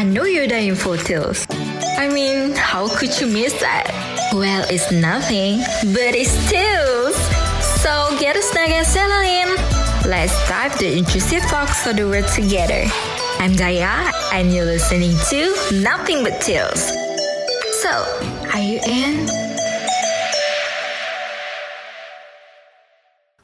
I know you're dying for tales. I mean, how could you miss that? Well, it's nothing, but it's tales. So get a snack and settle in. Let's dive the intrusive talks of the world together. I'm Daya, and you're listening to Nothing But Tales. So, are you in?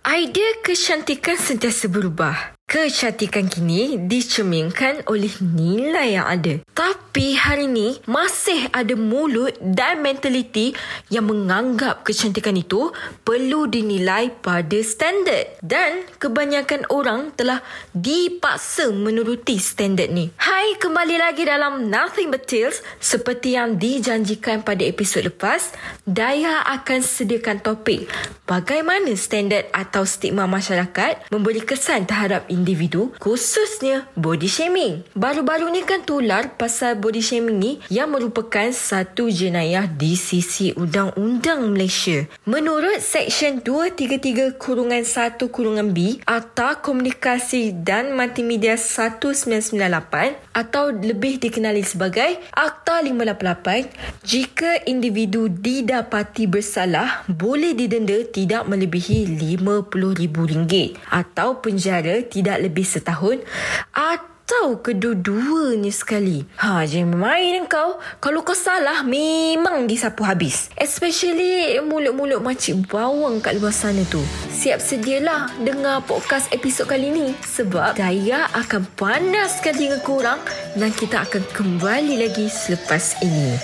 Idea kecantikan sentiasa berubah. Kecantikan kini dicerminkan oleh nilai yang ada. Tapi hari ini masih ada mulut dan mentaliti yang menganggap kecantikan itu perlu dinilai pada standard. Dan kebanyakan orang telah dipaksa menuruti standard ni. Hai, kembali lagi dalam Nothing But Tales. Seperti yang dijanjikan pada episod lepas, Daya akan sediakan topik bagaimana standard atau stigma masyarakat memberi kesan terhadap individu khususnya body shaming. Baru-baru ni kan tular pasal body shaming ni yang merupakan satu jenayah di sisi undang-undang Malaysia. Menurut Seksyen 233 kurungan 1 kurungan B Akta Komunikasi dan Multimedia 1998 atau lebih dikenali sebagai Akta 588 jika individu didapati bersalah boleh didenda tidak melebihi RM50,000 atau penjara tidak lebih setahun atau kedua-duanya sekali. Ha, jangan main kau. Kalau kau salah, memang disapu habis. Especially mulut-mulut makcik bawang kat luar sana tu. Siap sedialah dengar podcast episod kali ni. Sebab daya akan panaskan telinga korang dan kita akan kembali lagi selepas ini.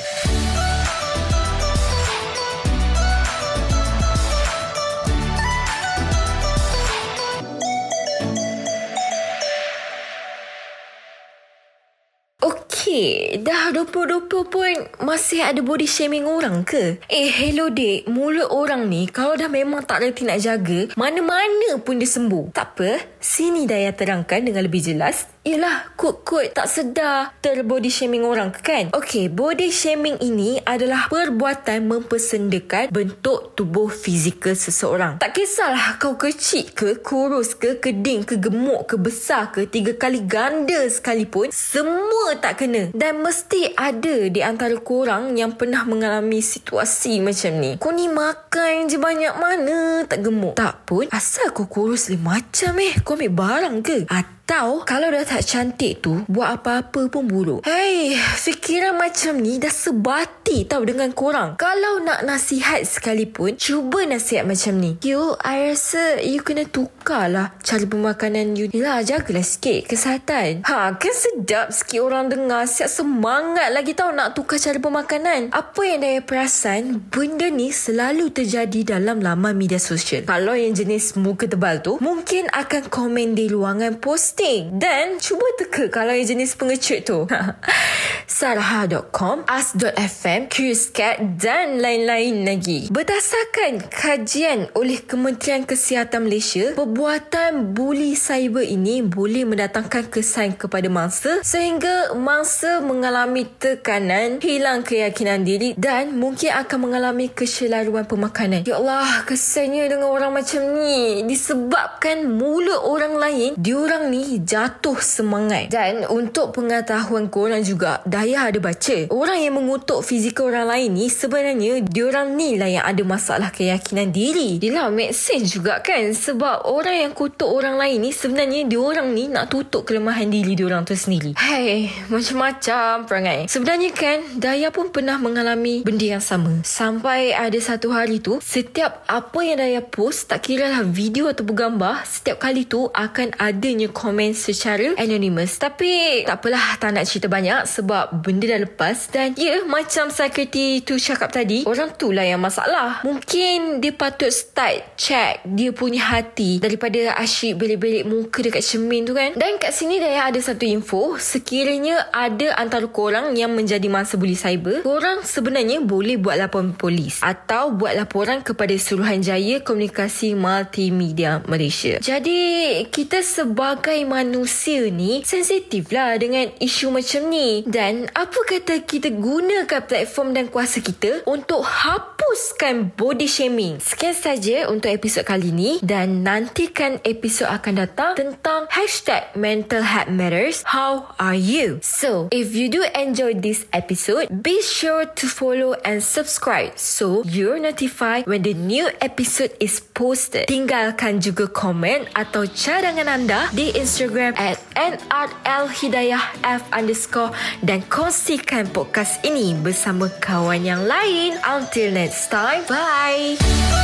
Dah 2020 pun masih ada body shaming orang ke? Eh, hello dek, mulut orang ni kalau dah memang tak reti nak jaga, mana-mana pun dia sembuh. Tak apa, sini Daya terangkan dengan lebih jelas. Yelah, kut-kut tak sedar terbody shaming orang ke kan? Okey, body shaming ini adalah perbuatan mempersendakan bentuk tubuh fizikal seseorang. Tak kisahlah kau kecil ke, kurus ke, keding ke, gemuk ke, besar ke, tiga kali ganda sekalipun, semua tak kena. Dan mesti ada di antara korang yang pernah mengalami situasi macam ni. Kau ni makan je banyak mana tak gemuk. Tak pun, asal kau kurus lain macam eh. Kau ambil barang ke? Atau kalau dah tak cantik tu, buat apa-apa pun buruk. Hei, fikiran macam ni dah sebati tau dengan korang. Kalau nak nasihat sekalipun, cuba nasihat macam ni. You, I rasa you kena tukar lah cara pemakanan you. Yelah, jagalah sikit kesihatan. Ha, kan sedap sikit orang dengar. Siap semangat lagi tau nak tukar cara pemakanan. Apa yang Daya perasan, benda ni selalu terjadi dalam laman media sosial. Kalau yang jenis muka tebal tu, mungkin akan komen di ruangan posting. Dan cuba teka kalau yang jenis pengecut tu. Sarah.com, As.fm, Curious dan lain-lain lagi. Berdasarkan kajian oleh Kementerian Kesihatan Malaysia, perbuatan buli cyber ini boleh mendatangkan kesan kepada mangsa sehingga mangsa mengalami tekanan, hilang keyakinan diri dan mungkin akan mengalami keselaruan pemakanan. Ya Allah, kesannya dengan orang macam ni disebabkan mulut orang lain, diorang ni jatuh semangat. Dan untuk pengetahuan korang juga, Daya ada baca. Orang yang mengutuk fizikal orang lain ni sebenarnya diorang ni lah yang ada masalah keyakinan diri. Dia lah make sense juga kan? Sebab orang yang kutuk orang lain ni sebenarnya diorang ni nak tutup kelemahan diri diorang tu sendiri. Hai, macam-macam perangai. Sebenarnya kan, Daya pun pernah mengalami benda yang sama. Sampai ada satu hari tu, setiap apa yang Daya post, tak kira lah video atau gambar, setiap kali tu akan adanya komen secara anonymous. Tapi tak apalah, tak nak cerita banyak sebab benda dah lepas dan ya yeah, macam security tu cakap tadi orang tu lah yang masalah mungkin dia patut start check dia punya hati daripada asyik belik-belik muka dekat cermin tu kan dan kat sini dah ada satu info sekiranya ada antara korang yang menjadi mangsa buli cyber korang sebenarnya boleh buat laporan polis atau buat laporan kepada Suruhanjaya Komunikasi Multimedia Malaysia jadi kita sebagai manusia ni sensitif lah dengan isu macam ni. Dan apa kata kita gunakan platform dan kuasa kita untuk hapuskan body shaming. Sekian saja untuk episod kali ni dan nantikan episod akan datang tentang hashtag mental health matters. How are you? So, if you do enjoy this episode, be sure to follow and subscribe so you're notified when the new episode is posted. Tinggalkan juga komen atau cadangan anda di Instagram at nrlhidayahf underscore dan kongsikan podcast ini bersama kawan yang lain. Until next time, bye!